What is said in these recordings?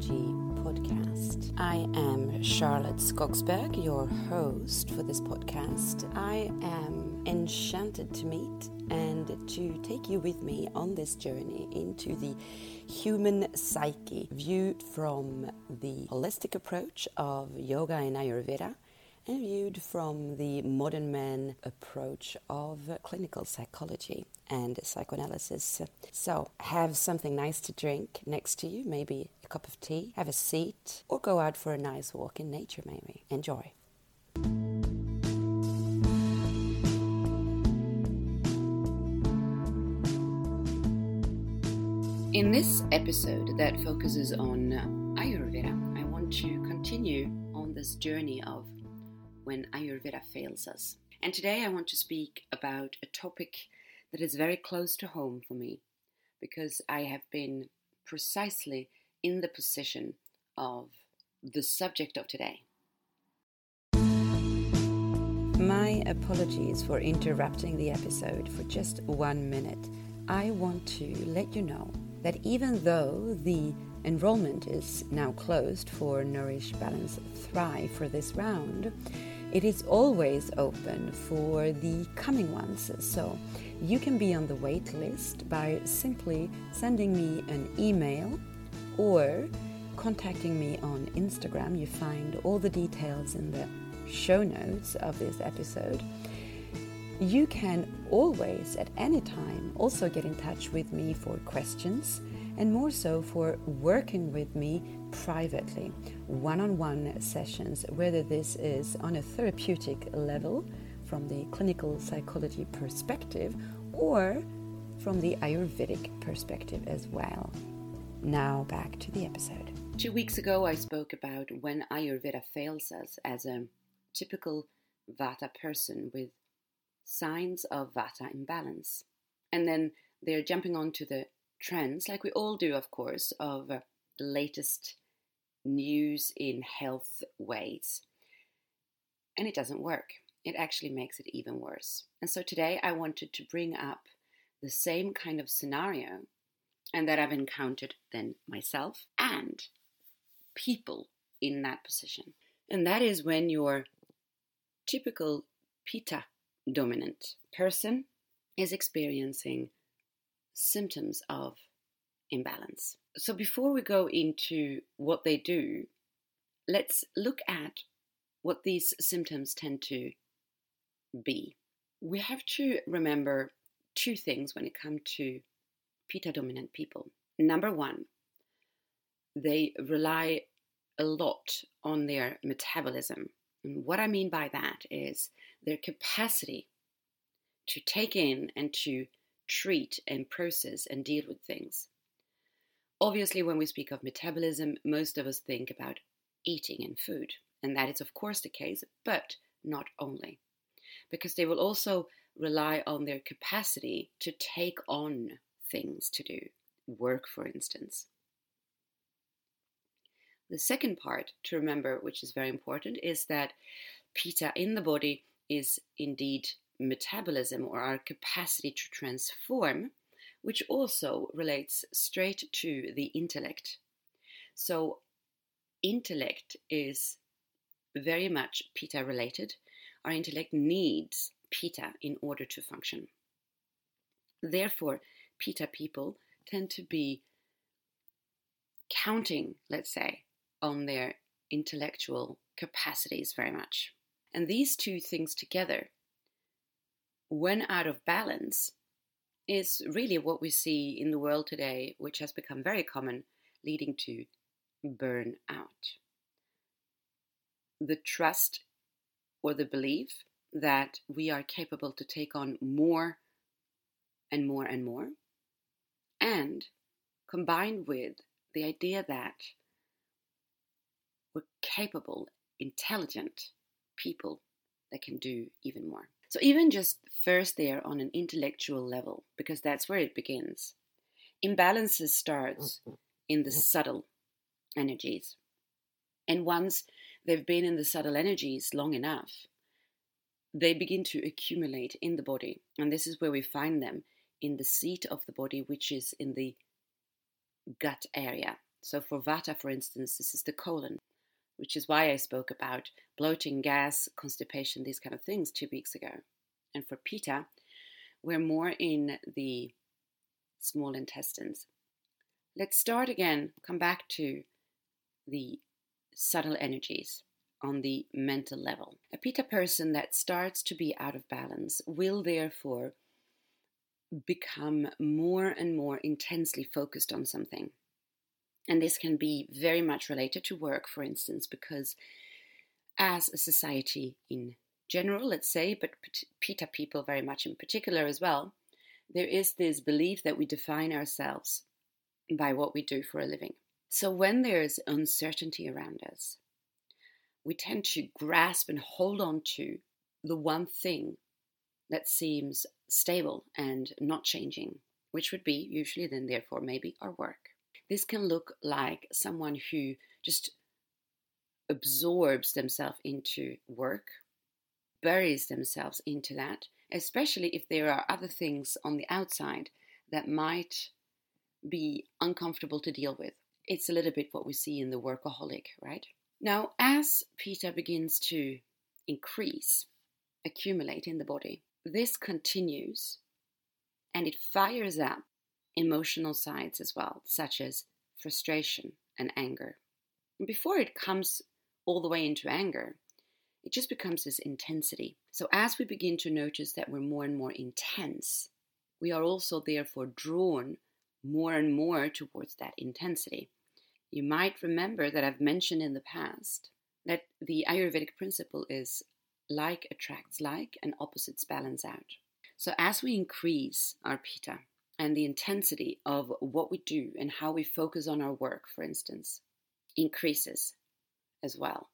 Psychology podcast. I am Charlotte Skogsberg, your host for this podcast. I am enchanted to meet and to take you with me on this journey into the human psyche, viewed from the holistic approach of yoga and Ayurveda and viewed from the modern man approach of clinical psychology and psychoanalysis. So, have something nice to drink next to you, maybe a cup of tea, have a seat, or go out for a nice walk in nature, maybe. Enjoy. In this episode that focuses on Ayurveda, I want to continue on this journey of when Ayurveda fails us. And today I want to speak about a topic that is very close to home for me because I have been precisely in the position of the subject of today. My apologies for interrupting the episode for just one minute. I want to let you know that even though the enrollment is now closed for Nourish, Balance, Thrive for this round, it is always open for the coming ones. So you can be on the wait list by simply sending me an email or contacting me on Instagram. You find all the details in the show notes of this episode. You can always, at any time, also get in touch with me for questions and more so for working with me privately, one on one sessions, whether this is on a therapeutic level from the clinical psychology perspective or from the Ayurvedic perspective as well. Now back to the episode. Two weeks ago, I spoke about when Ayurveda fails us as a typical Vata person with signs of Vata imbalance. And then they're jumping on to the trends, like we all do, of course, of the latest news in health ways. And it doesn't work. It actually makes it even worse. And so today I wanted to bring up the same kind of scenario and that I've encountered then myself and people in that position. And that is when your typical Pitta dominant person is experiencing symptoms of imbalance. So, before we go into what they do, let's look at what these symptoms tend to be. We have to remember two things when it comes to Pitta dominant people. Number one, they rely a lot on their metabolism. And what I mean by that is their capacity to take in and to treat and process and deal with things. Obviously, when we speak of metabolism, most of us think about eating and food, and that is, of course, the case, but not only. Because they will also rely on their capacity to take on things to do, work, for instance. The second part to remember, which is very important, is that pitta in the body is indeed metabolism or our capacity to transform, which also relates straight to the intellect. So, intellect is very much Pitta related. Our intellect needs Pitta in order to function. Therefore, Pitta people tend to be counting, let's say, on their intellectual capacities very much. And these two things together when out of balance is really what we see in the world today, which has become very common, leading to burnout. The trust or the belief that we are capable to take on more and more and more, and combined with the idea that we're capable, intelligent people that can do even more. So, even just first there on an intellectual level, because that's where it begins, imbalances starts mm-hmm. in the subtle energies. And once they've been in the subtle energies long enough, they begin to accumulate in the body. And this is where we find them in the seat of the body, which is in the gut area. So for Vata, for instance, this is the colon, which is why I spoke about bloating, gas, constipation, these kind of things two weeks ago. And for Pitta, we're more in the small intestines. Let's start again, come back to the subtle energies on the mental level. A Pitta person that starts to be out of balance will therefore become more and more intensely focused on something. And this can be very much related to work, for instance, because as a society in general, let's say, but Pitta people very much in particular as well, there is this belief that we define ourselves by what we do for a living. So when there's uncertainty around us, we tend to grasp and hold on to the one thing that seems stable and not changing, which would be usually then, therefore, maybe our work. This can look like someone who just absorbs themselves into work, buries themselves into that, especially if there are other things on the outside that might be uncomfortable to deal with. It's a little bit what we see in the workaholic, right? Now, as Pitta begins to increase, accumulate in the body, this continues and it fires up emotional sides as well, such as frustration and anger. And before it comes all the way into anger, it just becomes this intensity. So, as we begin to notice that we're more and more intense, we are also therefore drawn more and more towards that intensity. You might remember that I've mentioned in the past that the Ayurvedic principle is like attracts like and opposites balance out. So, as we increase our Pitta and the intensity of what we do and how we focus on our work, for instance, increases as well,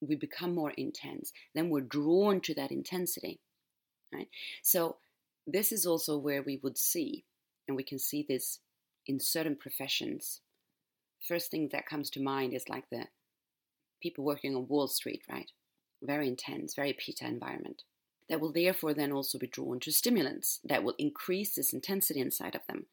we become more intense, then we're drawn to that intensity. Right? So, this is also where we would see, and we can see this in certain professions first thing that comes to mind is like the people working on Wall Street, right? Very intense, very Pitta environment. That will therefore then also be drawn to stimulants that will increase this intensity inside of them.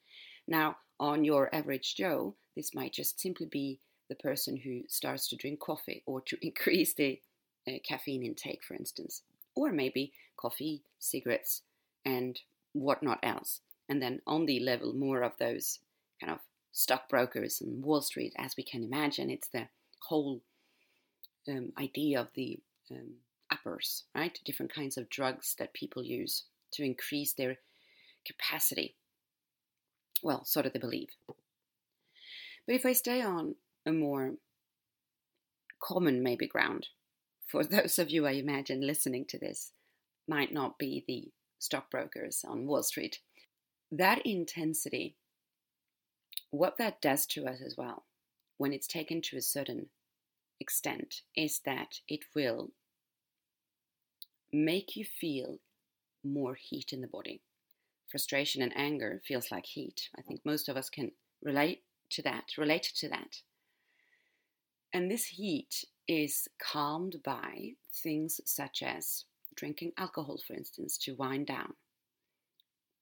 Now, on your average Joe, this might just simply be the person who starts to drink coffee or to increase the uh, caffeine intake, for instance, or maybe coffee, cigarettes, and whatnot else. And then on the level, more of those kind of stockbrokers and Wall Street, as we can imagine. It's the whole um, idea of the um, uppers, right? Different kinds of drugs that people use to increase their capacity. Well, so do they believe. But if I stay on a more common, maybe, ground, for those of you I imagine listening to this, might not be the stockbrokers on Wall Street, that intensity what that does to us as well, when it's taken to a certain extent, is that it will make you feel more heat in the body. Frustration and anger feels like heat. I think most of us can relate to that, related to that. And this heat is calmed by things such as drinking alcohol, for instance, to wind down.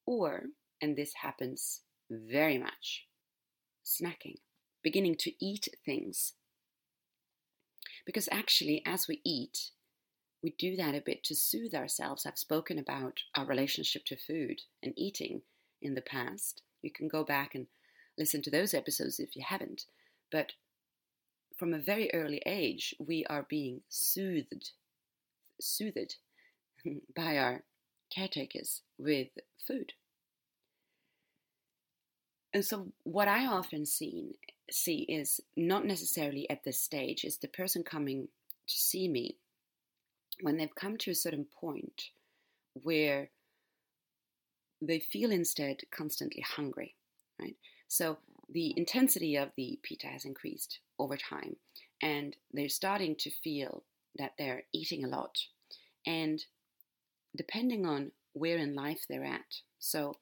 Or, and this happens very much, snacking, beginning to eat things. Because actually, as we eat, we do that a bit to soothe ourselves. I've spoken about our relationship to food and eating in the past. You can go back and listen to those episodes if you haven't. But from a very early age, we are being soothed, soothed by our caretakers with food. And so, what I often see, see is not necessarily at this stage, is the person coming to see me when they've come to a certain point where they feel instead constantly hungry, right? So, the intensity of the pitta has increased over time, and they're starting to feel that they're eating a lot. And depending on where in life they're at, so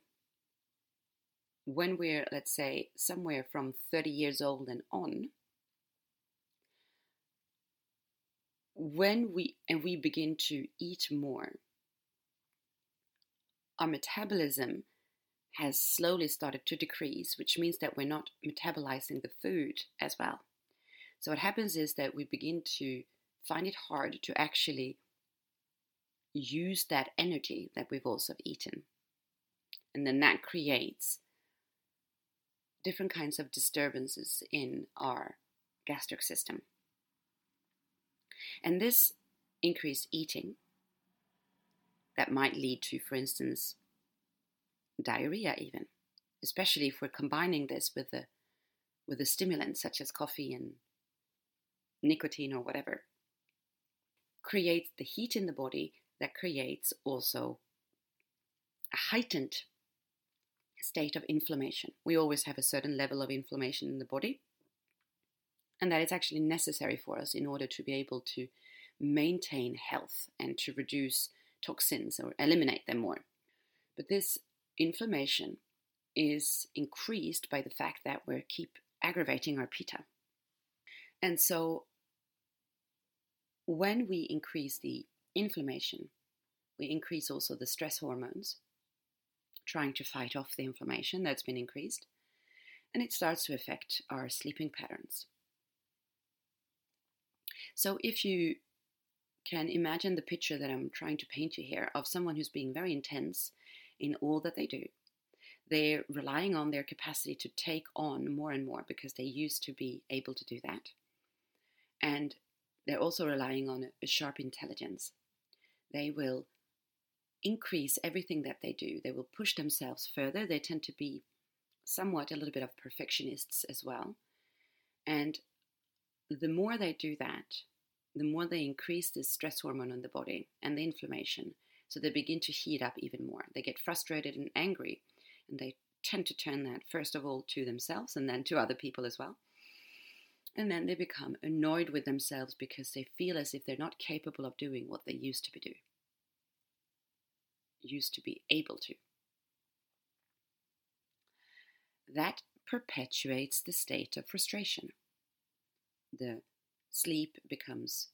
when we're, let's say, somewhere from 30 years old and on, when we and we begin to eat more, our metabolism has slowly started to decrease, which means that we're not metabolizing the food as well. So, what happens is that we begin to find it hard to actually use that energy that we've also eaten. And then that creates different kinds of disturbances in our gastric system. And this increased eating that might lead to, for instance, diarrhea even, especially if we're combining this with a with a stimulant such as coffee and nicotine or whatever, creates the heat in the body that creates also a heightened state of inflammation. We always have a certain level of inflammation in the body, and that is actually necessary for us in order to be able to maintain health and to reduce toxins or eliminate them more. But this inflammation is increased by the fact that we keep aggravating our pitta. And so when we increase the inflammation, we increase also the stress hormones, trying to fight off the inflammation that's been increased, and it starts to affect our sleeping patterns. So if you can imagine the picture that I'm trying to paint you here of someone who's being very intense in all that they do. They're relying on their capacity to take on more and more because they used to be able to do that. And they're also relying on a sharp intelligence. They will increase everything that they do, they will push themselves further. They tend to be somewhat a little bit of perfectionists as well. And the more they do that, the more they increase the stress hormone in the body and the inflammation. So they begin to heat up even more. They get frustrated and angry, and they tend to turn that first of all to themselves and then to other people as well. And then they become annoyed with themselves because they feel as if they're not capable of doing what they used to be doing, used to be able to. That perpetuates the state of frustration. The sleep becomes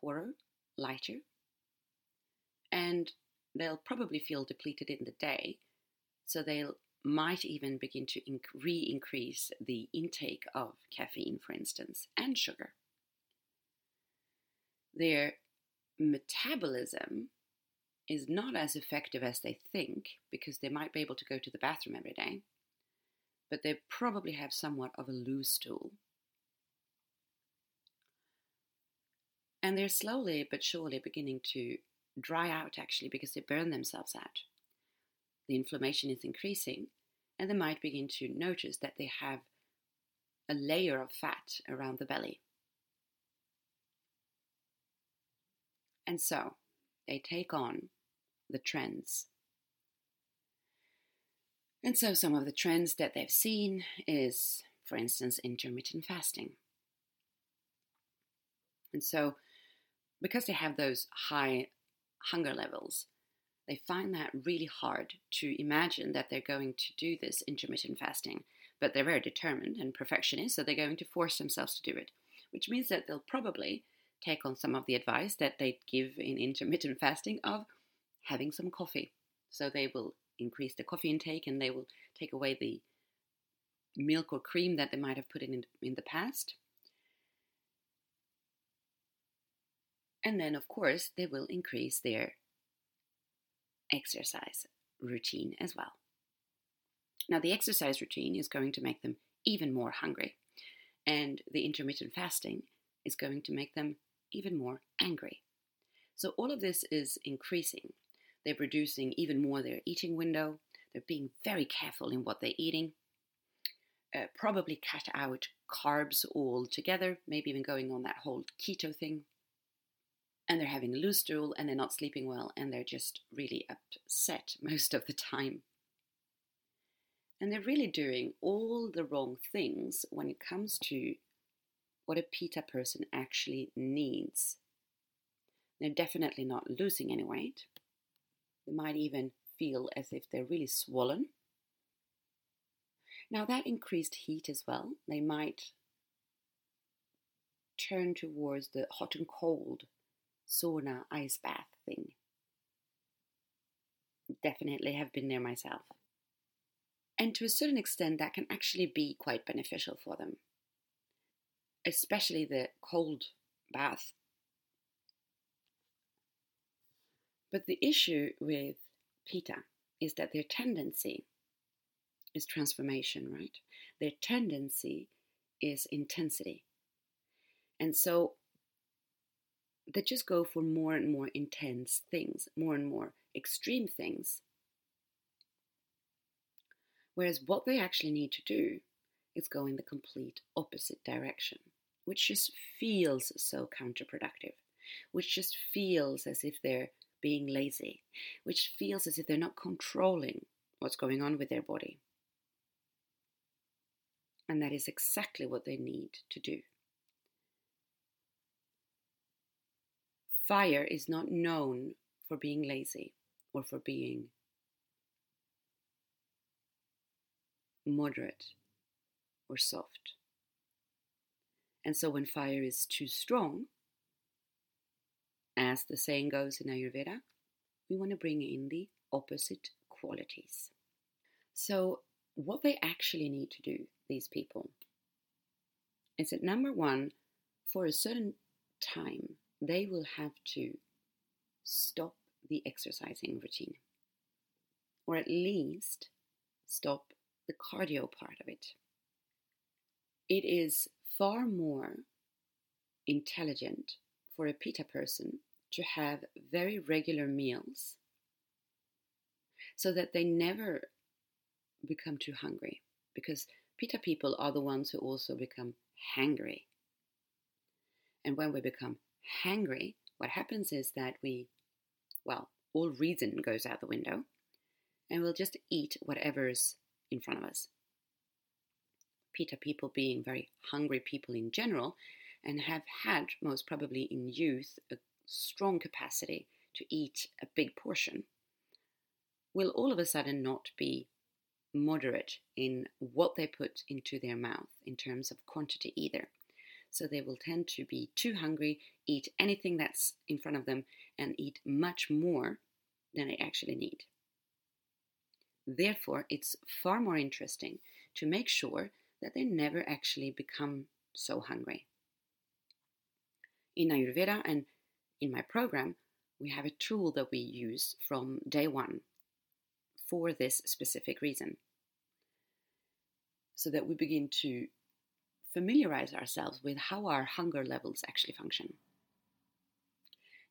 poorer, lighter, and they'll probably feel depleted in the day, so they'll might even begin to inc- re increase the intake of caffeine, for instance, and sugar. Their metabolism is not as effective as they think because they might be able to go to the bathroom every day, but they probably have somewhat of a loose stool And they're slowly but surely beginning to dry out actually because they burn themselves out. The inflammation is increasing, and they might begin to notice that they have a layer of fat around the belly. And so they take on the trends. And so some of the trends that they've seen is, for instance, intermittent fasting. And so because they have those high hunger levels, they find that really hard to imagine that they're going to do this intermittent fasting. But they're very determined and perfectionist, so they're going to force themselves to do it, which means that they'll probably take on some of the advice that they give in intermittent fasting of having some coffee. So they will increase the coffee intake and they will take away the milk or cream that they might have put in in the past And then, of course, they will increase their exercise routine as well. Now, the exercise routine is going to make them even more hungry, and the intermittent fasting is going to make them even more angry. So, all of this is increasing. They're reducing even more their eating window, they're being very careful in what they're eating. Uh, probably cut out carbs altogether, maybe even going on that whole keto thing and they're having a loose stool and they're not sleeping well and they're just really upset most of the time. And they're really doing all the wrong things when it comes to what a Pitta person actually needs. They're definitely not losing any weight. They might even feel as if they're really swollen. Now, that increased heat as well, they might turn towards the hot and cold sauna ice bath thing. Definitely have been there myself. And to a certain extent, that can actually be quite beneficial for them, especially the cold bath. But the issue with Pitta is that their tendency is transformation, right? Their tendency is intensity. And so they just go for more and more intense things, more and more extreme things. Whereas what they actually need to do is go in the complete opposite direction, which just feels so counterproductive, which just feels as if they're being lazy, which feels as if they're not controlling what's going on with their body. And that is exactly what they need to do. Fire is not known for being lazy or for being moderate or soft. And so when fire is too strong, as the saying goes in Ayurveda, we want to bring in the opposite qualities. So, what they actually need to do, these people, is that number one, for a certain time, they will have to stop the exercising routine, or at least stop the cardio part of it. It is far more intelligent for a Pitta person to have very regular meals so that they never become too hungry because Pitta people are the ones who also become hangry. And when we become hangry, what happens is that we, well, all reason goes out the window and we'll just eat whatever's in front of us. Pitta people being very hungry people in general and have had, most probably in youth, a strong capacity to eat a big portion, will all of a sudden not be moderate in what they put into their mouth in terms of quantity either. So they will tend to be too hungry, eat anything that's in front of them, and eat much more than they actually need. Therefore, it's far more interesting to make sure that they never actually become so hungry. In Ayurveda and in my program, we have a tool that we use from day one for this specific reason. So that we begin to familiarize ourselves with how our hunger levels actually function.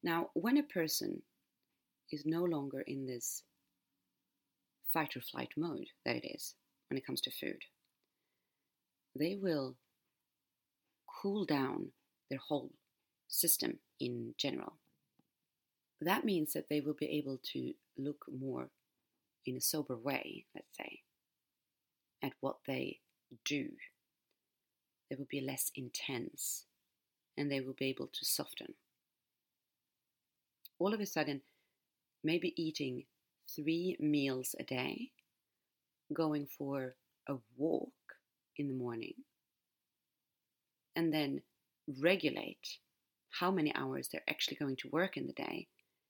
Now, when a person is no longer in this fight or flight mode that it is when it comes to food, they will cool down their whole system in general. That means that they will be able to look more in a sober way, let's say, at what they do. They will be less intense and they will be able to soften. All of a sudden, maybe eating three meals a day, going for a walk in the morning, and then regulate how many hours they're actually going to work in the day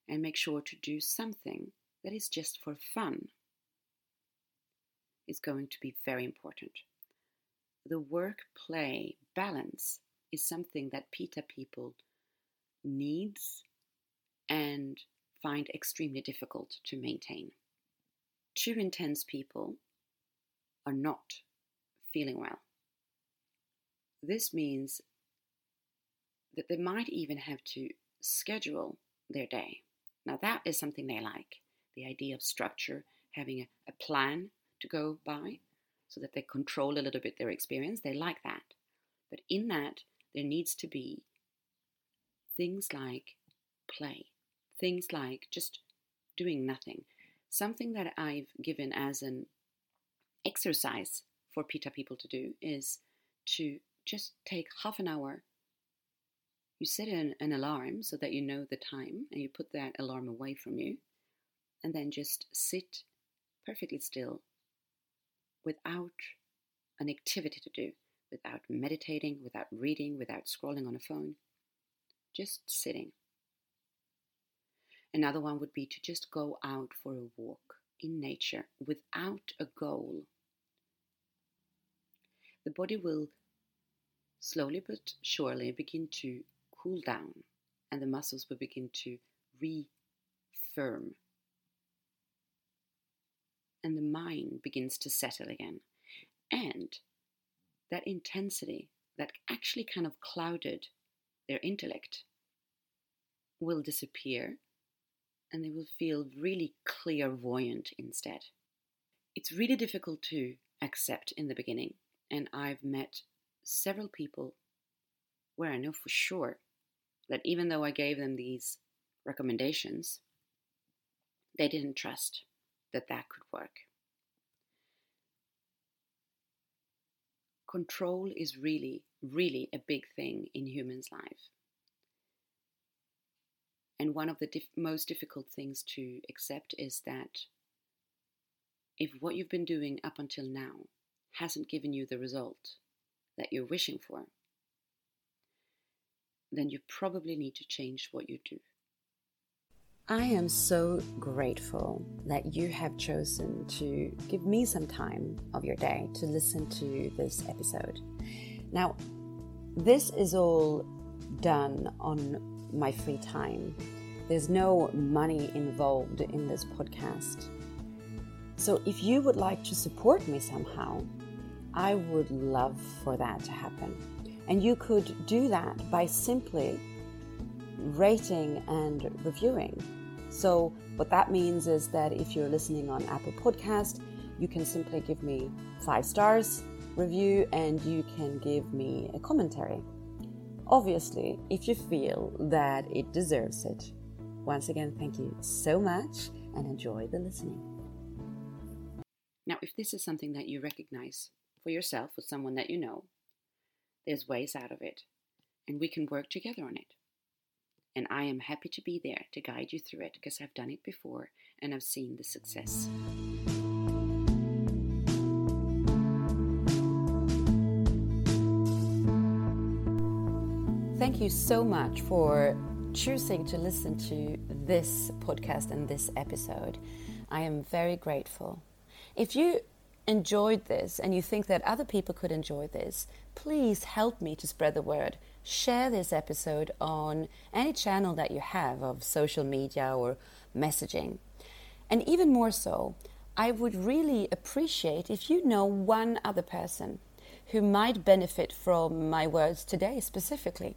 and make sure to do something that is just for fun is going to be very important. The work play balance is something that Pitta people needs and find extremely difficult to maintain. Too intense people are not feeling well. This means that they might even have to schedule their day. Now, that is something they like the idea of structure, having a, a plan to go by so that they control a little bit their experience. They like that. But in that, there needs to be things like play, things like just doing nothing. Something that I've given as an exercise for Pitta people to do is to just take half an hour you set an, an alarm so that you know the time and you put that alarm away from you, and then just sit perfectly still without an activity to do, without meditating, without reading, without scrolling on a phone, just sitting. Another one would be to just go out for a walk in nature without a goal the body will slowly but surely begin to cool down and the muscles will begin to refirm. And the mind begins to settle again. And that intensity that actually kind of clouded their intellect will disappear and they will feel really clairvoyant instead. It's really difficult to accept in the beginning, and I've met several people where I know for sure that even though I gave them these recommendations, they didn't trust that that could work. Control is really, really a big thing in humans' life. And one of the most difficult things to accept is that if what you've been doing up until now hasn't given you the result that you're wishing for, then you probably need to change what you do. I am so grateful that you have chosen to give me some time of your day to listen to this episode. Now, this is all done on my free time. There's no money involved in this podcast. So, if you would like to support me somehow, I would love for that to happen. And you could do that by simply rating and reviewing. So, what that means is that if you're listening on Apple Podcast, you can simply give me five stars review and you can give me a commentary. Obviously, if you feel that it deserves it. Once again, thank you so much and enjoy the listening. Now, if this is something that you recognize for yourself with someone that you know, there's ways out of it, and we can work together on it. And I am happy to be there to guide you through it because I've done it before and I've seen the success. Thank you so much for choosing to listen to this podcast and this episode. I am very grateful. If you enjoyed this and you think that other people could enjoy this, please help me to spread the word. Share this episode on any channel that you have of social media or messaging. And even more so, I would really appreciate if you know one other person who might benefit from my words today specifically.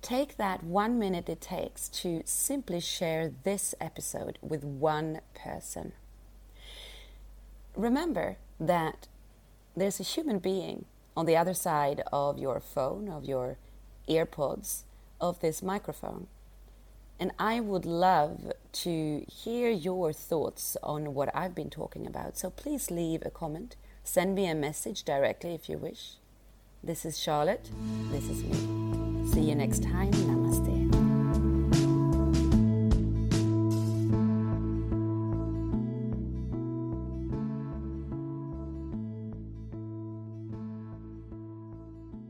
Take that one minute it takes to simply share this episode with one person. Remember that there's a human being on the other side of your phone, of your earpods, of this microphone. And I would love to hear your thoughts on what I've been talking about. So please leave a comment. Send me a message directly if you wish. This is Charlotte. This is me. See you next time. Namaste.